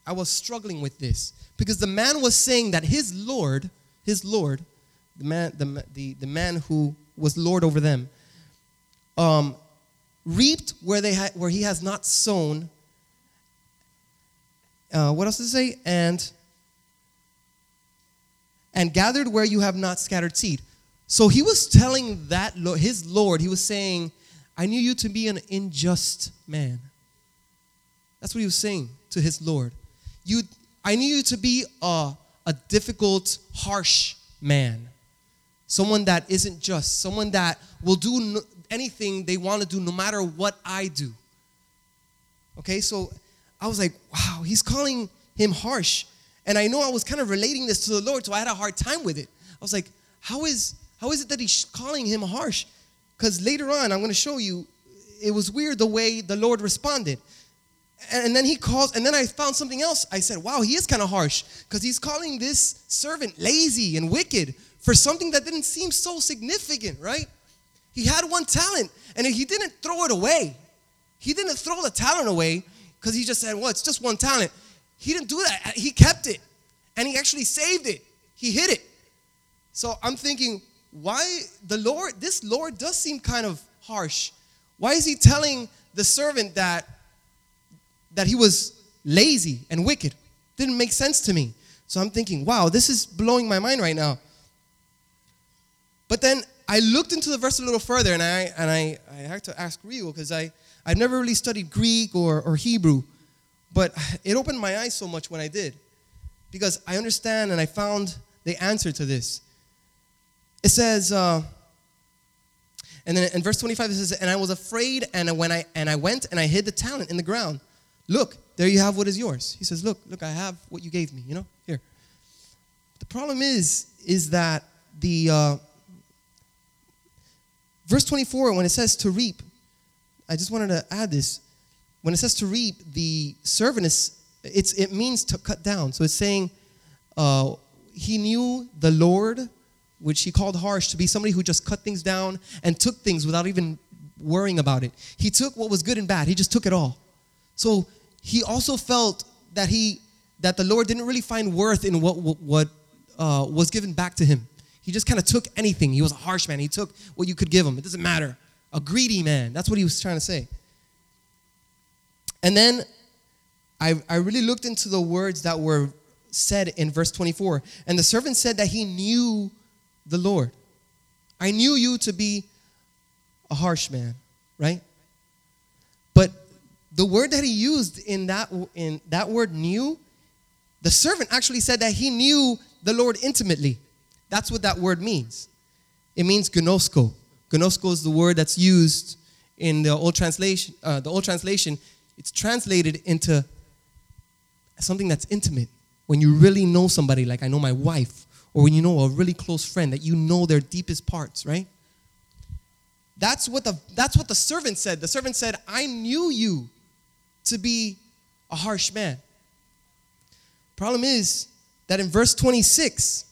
I was struggling with this because the man was saying that his Lord, his Lord, the man, the, the, the man who was Lord over them, um, reaped where they ha- where he has not sown. Uh, what else does it say? And and gathered where you have not scattered seed. So he was telling that his Lord, he was saying, I knew you to be an unjust man. That's what he was saying to his Lord. You, I knew you to be a, a difficult, harsh man. Someone that isn't just, someone that will do anything they want to do no matter what I do. Okay, so I was like, wow, he's calling him harsh. And I know I was kind of relating this to the Lord, so I had a hard time with it. I was like, how is how is it that he's calling him harsh? Because later on, I'm going to show you, it was weird the way the Lord responded. And then he calls, and then I found something else. I said, wow, he is kind of harsh because he's calling this servant lazy and wicked for something that didn't seem so significant, right? He had one talent and he didn't throw it away. He didn't throw the talent away because he just said, well, it's just one talent. He didn't do that. He kept it and he actually saved it. He hid it. So I'm thinking, why the Lord, this Lord does seem kind of harsh. Why is he telling the servant that that he was lazy and wicked? Didn't make sense to me. So I'm thinking, wow, this is blowing my mind right now. But then I looked into the verse a little further and I and I, I had to ask Rio because I, I've never really studied Greek or, or Hebrew, but (sighs) it opened my eyes so much when I did. Because I understand and I found the answer to this. It says, uh, and then in verse 25 it says, and I was afraid, and when I and I went and I hid the talent in the ground. Look, there you have what is yours. He says, Look, look, I have what you gave me, you know, here. The problem is, is that the uh, verse 24, when it says to reap, I just wanted to add this. When it says to reap, the servant is, it's, it means to cut down. So it's saying, uh, he knew the Lord, which he called harsh, to be somebody who just cut things down and took things without even worrying about it. He took what was good and bad. He just took it all. So he also felt that he that the Lord didn't really find worth in what what, uh, was given back to him. He just kind of took anything. He was a harsh man. He took what you could give him. It doesn't matter. A greedy man. That's what he was trying to say. And then I, I really looked into the words that were said in verse 24. And the servant said that he knew the Lord. I knew you to be a harsh man, right? But the word that he used in that in that word knew, the servant actually said that he knew the Lord intimately. That's what that word means. It means gnosko. Gnosko is the word that's used in the old translation. Uh, the old translation, it's translated into something that's intimate. When you really know somebody, like I know my wife, or when you know a really close friend, that you know their deepest parts, right? That's what the that's what the servant said. The servant said, "I knew you to be a harsh man." Problem is that in verse 26,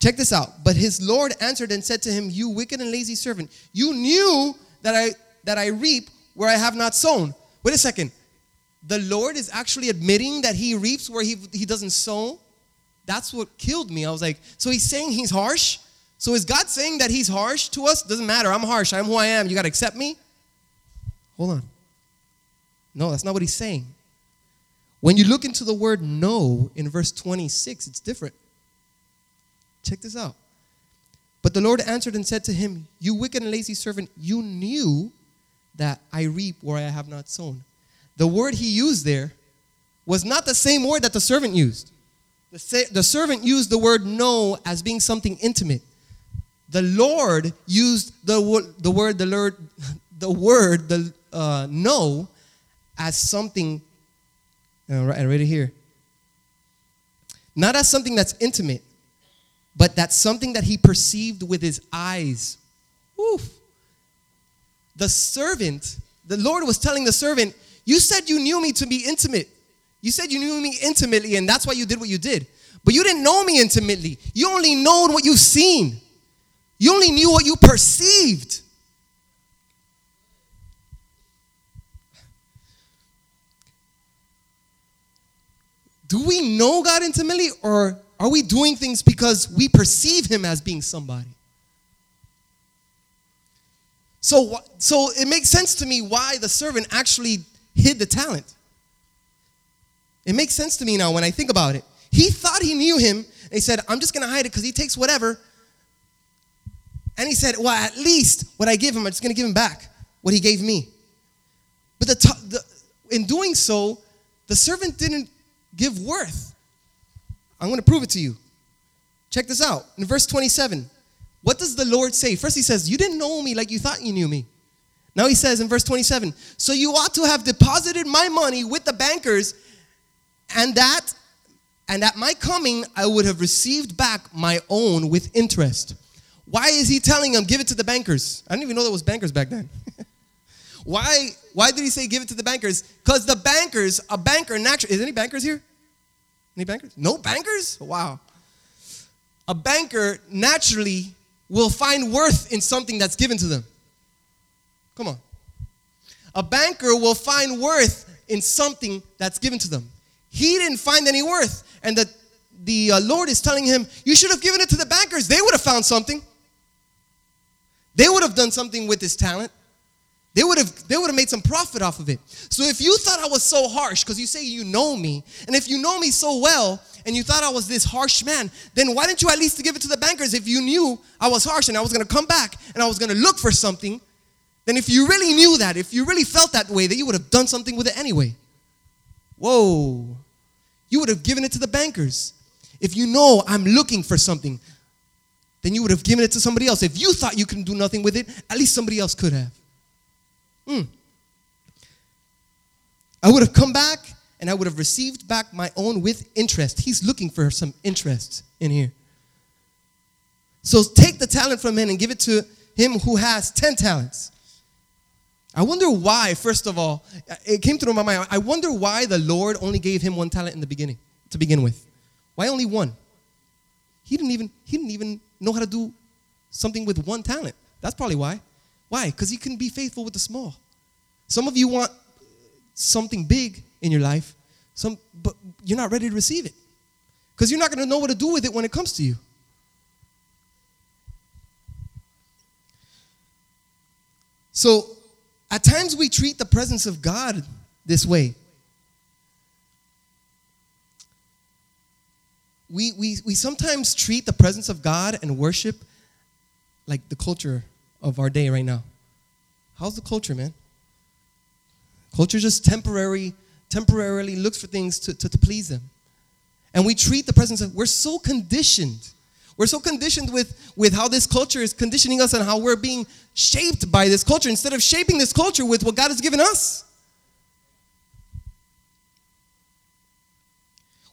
check this out. But his Lord answered and said to him, "You wicked and lazy servant, you knew that I that I reap where I have not sown." Wait a second. The Lord is actually admitting that he reaps where he, he doesn't sow. That's what killed me. I was like, so he's saying he's harsh? So is God saying that he's harsh to us? Doesn't matter. I'm harsh. I'm who I am. You got to accept me? Hold on. No, that's not what he's saying. When you look into the word no in verse 26, it's different. Check this out. But the Lord answered and said to him, You wicked and lazy servant, you knew that I reap where I have not sown. The word he used there was not the same word that the servant used. The, sa- the servant used the word know as being something intimate. The Lord used the, wo- the word, the Lord, (laughs) the word, the uh, no, as something, uh, right, right here. Not as something that's intimate, but that's something that he perceived with his eyes. Oof. The servant, the Lord was telling the servant, You said you knew me to be intimate. You said you knew me intimately, and that's why you did what you did. But you didn't know me intimately. You only know what you've seen. You only knew what you perceived. Do we know God intimately, or are we doing things because we perceive Him as being somebody? So, so it makes sense to me why the servant actually hid the talent. It makes sense to me now when I think about it. He thought he knew him, and he said, I'm just gonna hide it because he takes whatever. And he said, Well, at least what I give him, I'm just gonna give him back what he gave me. But the, the, in doing so, the servant didn't give worth. I'm gonna prove it to you. Check this out. In verse 27, what does the Lord say? First, he says, You didn't know me like you thought you knew me. Now he says in verse 27, So you ought to have deposited my money with the bankers, and that, and at my coming, I would have received back my own with interest. Why is he telling them, Give it to the bankers? I didn't even know there was bankers back then. (laughs) why, why did he say give it to the bankers? Because the bankers, a banker naturally, is any bankers here? Any bankers? No bankers? Wow. A banker naturally will find worth in something that's given to them. Come on. A banker will find worth in something that's given to them. He didn't find any worth. And the, the uh, Lord is telling him, You should have given it to the bankers. They would have found something. They would have done something with this talent. They would have they would have made some profit off of it. So if you thought I was so harsh because you say you know me, and if you know me so well and you thought I was this harsh man, then why didn't you at least give it to the bankers if you knew I was harsh and I was going to come back and I was going to look for something? Then if you really knew that, if you really felt that way, that you would have done something with it anyway. Whoa. You would have given it to the bankers. If you know I'm looking for something, then you would have given it to somebody else. If you thought you can do nothing with it, at least somebody else could have. Hmm. I would have come back and I would have received back my own with interest. He's looking for some interest in here. So take the talent from him and give it to him who has 10 talents. I wonder why, first of all, it came through my mind. I wonder why the Lord only gave him one talent in the beginning, to begin with. Why only one? He didn't even, he didn't even know how to do something with one talent. That's probably why. Why? Because he couldn't be faithful with the small. Some of you want something big in your life, some, but you're not ready to receive it. Because you're not going to know what to do with it when it comes to you. So, at times we treat the presence of God this way. We, we, we sometimes treat the presence of God and worship like the culture of our day right now. How's the culture, man? Culture just temporary, temporarily looks for things to, to, to please them. And we treat the presence of, we're so conditioned. We're so conditioned with, with how this culture is conditioning us and how we're being shaped by this culture instead of shaping this culture with what God has given us.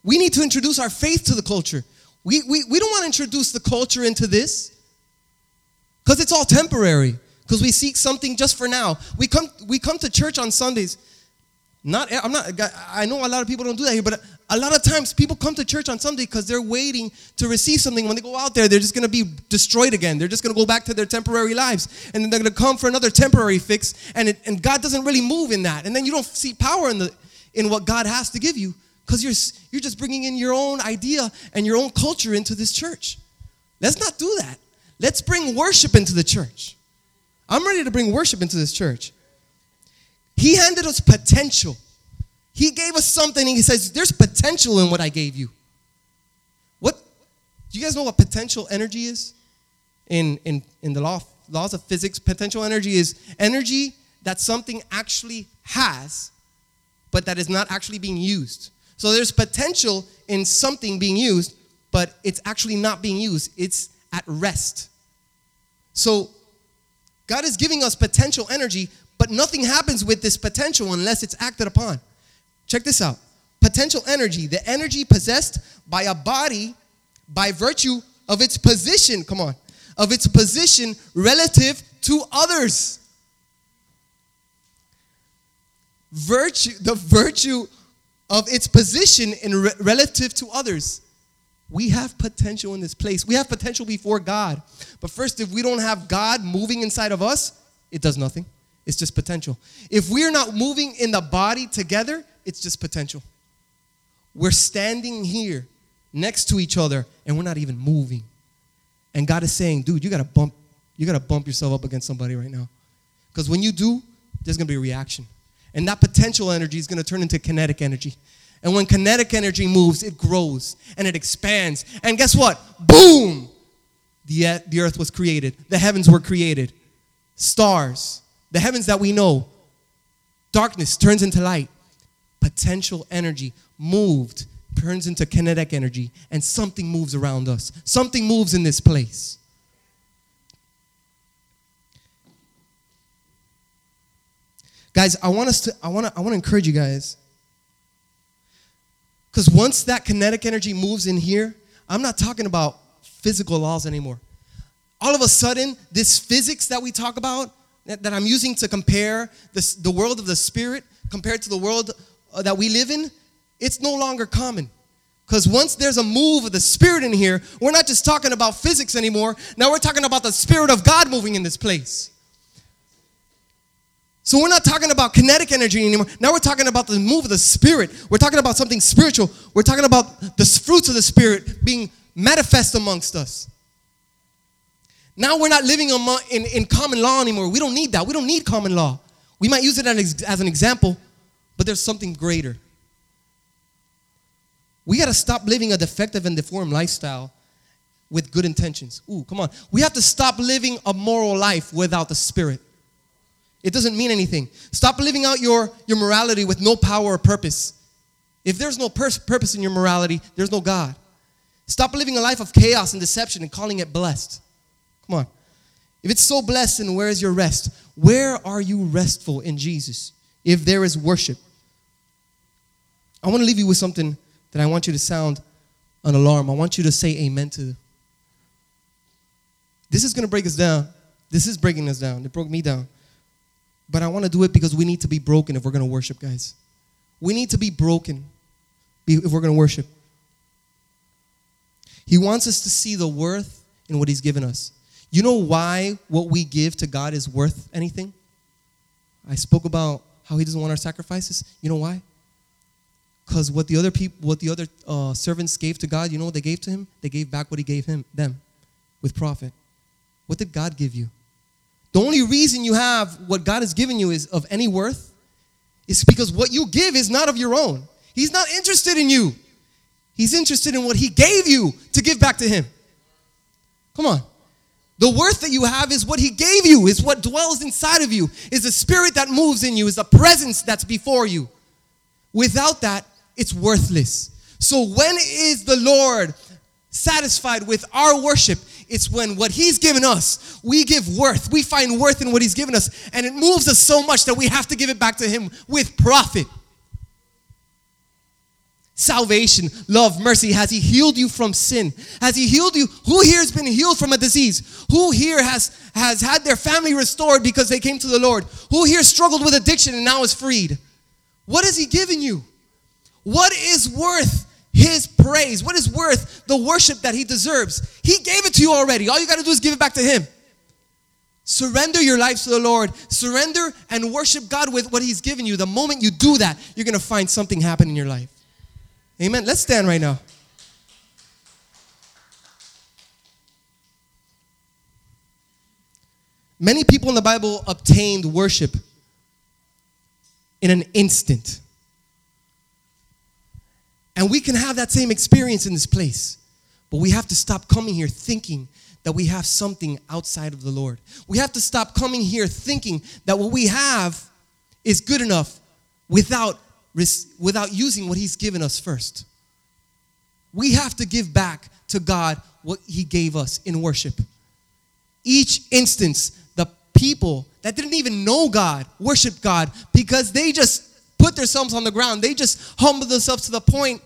We need to introduce our faith to the culture. We, we, we don't want to introduce the culture into this because it's all temporary because we seek something just for now. We come, we come to church on Sundays. Not, I'm not, I know a lot of people don't do that here, but a lot of times people come to church on Sunday because they're waiting to receive something. When they go out there, they're just going to be destroyed again. They're just going to go back to their temporary lives. And then they're going to come for another temporary fix. And, it, and God doesn't really move in that. And then you don't see power in, the, in what God has to give you because you're, you're just bringing in your own idea and your own culture into this church. Let's not do that. Let's bring worship into the church. I'm ready to bring worship into this church. He handed us potential. He gave us something and he says, There's potential in what I gave you. What do you guys know what potential energy is? In in, in the law, laws of physics, potential energy is energy that something actually has, but that is not actually being used. So there's potential in something being used, but it's actually not being used. It's at rest. So God is giving us potential energy, but nothing happens with this potential unless it's acted upon. Check this out potential energy, the energy possessed by a body by virtue of its position, come on, of its position relative to others. Virtue, the virtue of its position in re- relative to others. We have potential in this place. We have potential before God. But first, if we don't have God moving inside of us, it does nothing. It's just potential. If we're not moving in the body together, it's just potential. We're standing here next to each other and we're not even moving. And God is saying, dude, you gotta bump, you gotta bump yourself up against somebody right now. Because when you do, there's gonna be a reaction. And that potential energy is gonna turn into kinetic energy. And when kinetic energy moves, it grows and it expands. And guess what? Boom! The, the earth was created, the heavens were created, stars, the heavens that we know. Darkness turns into light. Potential energy moved turns into kinetic energy, and something moves around us. Something moves in this place. Guys, I want us to, I want to, I want to encourage you guys. Because once that kinetic energy moves in here, I'm not talking about physical laws anymore. All of a sudden, this physics that we talk about, that, that I'm using to compare this, the world of the spirit compared to the world uh, that we live in, it's no longer common. Because once there's a move of the Spirit in here, we're not just talking about physics anymore. Now we're talking about the Spirit of God moving in this place. So we're not talking about kinetic energy anymore. Now we're talking about the move of the Spirit. We're talking about something spiritual. We're talking about the fruits of the Spirit being manifest amongst us. Now we're not living in, in common law anymore. We don't need that. We don't need common law. We might use it as an example, but there's something greater. We got to stop living a defective and deformed lifestyle with good intentions. Ooh, come on. We have to stop living a moral life without the Spirit. It doesn't mean anything. Stop living out your, your morality with no power or purpose. If there's no pur- purpose in your morality, there's no God. Stop living a life of chaos and deception and calling it blessed. Come on. If it's so blessed, then where is your rest? Where are you restful in Jesus? If there is worship, I want to leave you with something that I want you to sound an alarm. I want you to say amen to. This is going to break us down. This is breaking us down. It broke me down. But I want to do it because we need to be broken if we're going to worship, guys. We need to be broken if we're going to worship. He wants us to see the worth in what He's given us. You know why what we give to God is worth anything? I spoke about how He doesn't want our sacrifices. You know why? Because what the other people, what the other uh, servants gave to God, you know what they gave to Him? They gave back what He gave him them, with profit. What did God give you? The only reason you have what God has given you is of any worth is because what you give is not of your own. He's not interested in you. He's interested in what he gave you to give back to him. Come on. The worth that you have is what he gave you, is what dwells inside of you, is the spirit that moves in you, is the presence that's before you. Without that, it's worthless. So when is the Lord satisfied with our worship? It's when what He's given us, we give worth. We find worth in what He's given us. And it moves us so much that we have to give it back to Him with profit. Salvation, love, mercy. Has He healed you from sin? Has He healed you? Who here has been healed from a disease? Who here has, has had their family restored because they came to the Lord? Who here struggled with addiction and now is freed? What has He given you? What is worth his praise? What is worth the worship that he deserves? He gave it to you already. All you got to do is give it back to him. Surrender your life to the Lord. Surrender and worship God with what he's given you. The moment you do that, you're going to find something happen in your life. Amen. Let's stand right now. Many people in the Bible obtained worship in an instant. And we can have that same experience in this place. But we have to stop coming here thinking that we have something outside of the Lord. We have to stop coming here thinking that what we have is good enough without, without using what He's given us first. We have to give back to God what He gave us in worship. Each instance, the people that didn't even know God worshiped God because they just put themselves on the ground. They just humbled themselves to the point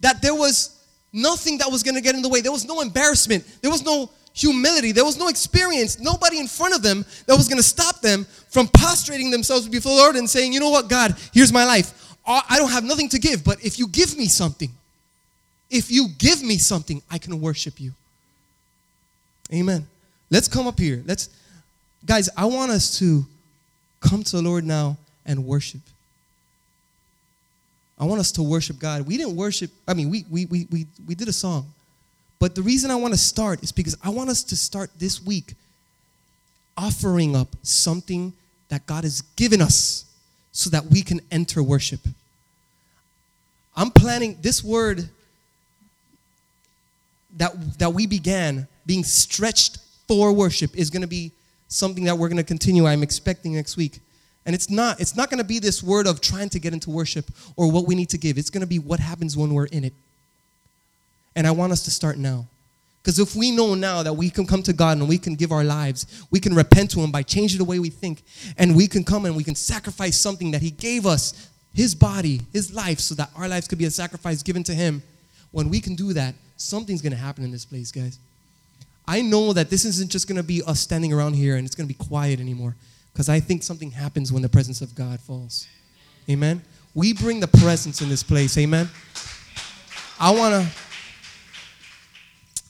that there was nothing that was going to get in the way. There was no embarrassment. There was no humility. There was no experience. Nobody in front of them that was going to stop them from prostrating themselves before the Lord and saying, You know what, God, here's my life. I don't have nothing to give, but if you give me something, if you give me something, I can worship you. Amen. Let's come up here. Let's, guys, I want us to come to the Lord now and worship. I want us to worship God. We didn't worship, I mean, we, we, we, we, we did a song. But the reason I want to start is because I want us to start this week offering up something that God has given us so that we can enter worship. I'm planning this word that, that we began being stretched for worship is going to be something that we're going to continue. I'm expecting next week. And it's not, it's not going to be this word of trying to get into worship or what we need to give. It's going to be what happens when we're in it. And I want us to start now. Because if we know now that we can come to God and we can give our lives, we can repent to Him by changing the way we think, and we can come and we can sacrifice something that He gave us, His body, His life, so that our lives could be a sacrifice given to Him. When we can do that, something's going to happen in this place, guys. I know that this isn't just going to be us standing around here and it's going to be quiet anymore. Because I think something happens when the presence of God falls. Amen. We bring the presence in this place. Amen. I want to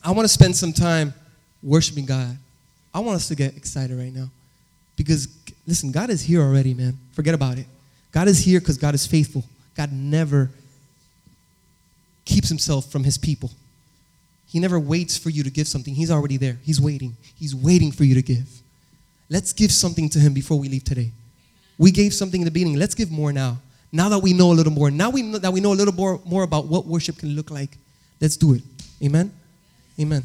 I want to spend some time worshiping God. I want us to get excited right now. Because listen, God is here already, man. Forget about it. God is here because God is faithful. God never keeps himself from his people. He never waits for you to give something. He's already there. He's waiting. He's waiting for you to give. Let's give something to him before we leave today. We gave something in the beginning. Let's give more now. Now that we know a little more, now we know, that we know a little more, more about what worship can look like, let's do it. Amen? Amen.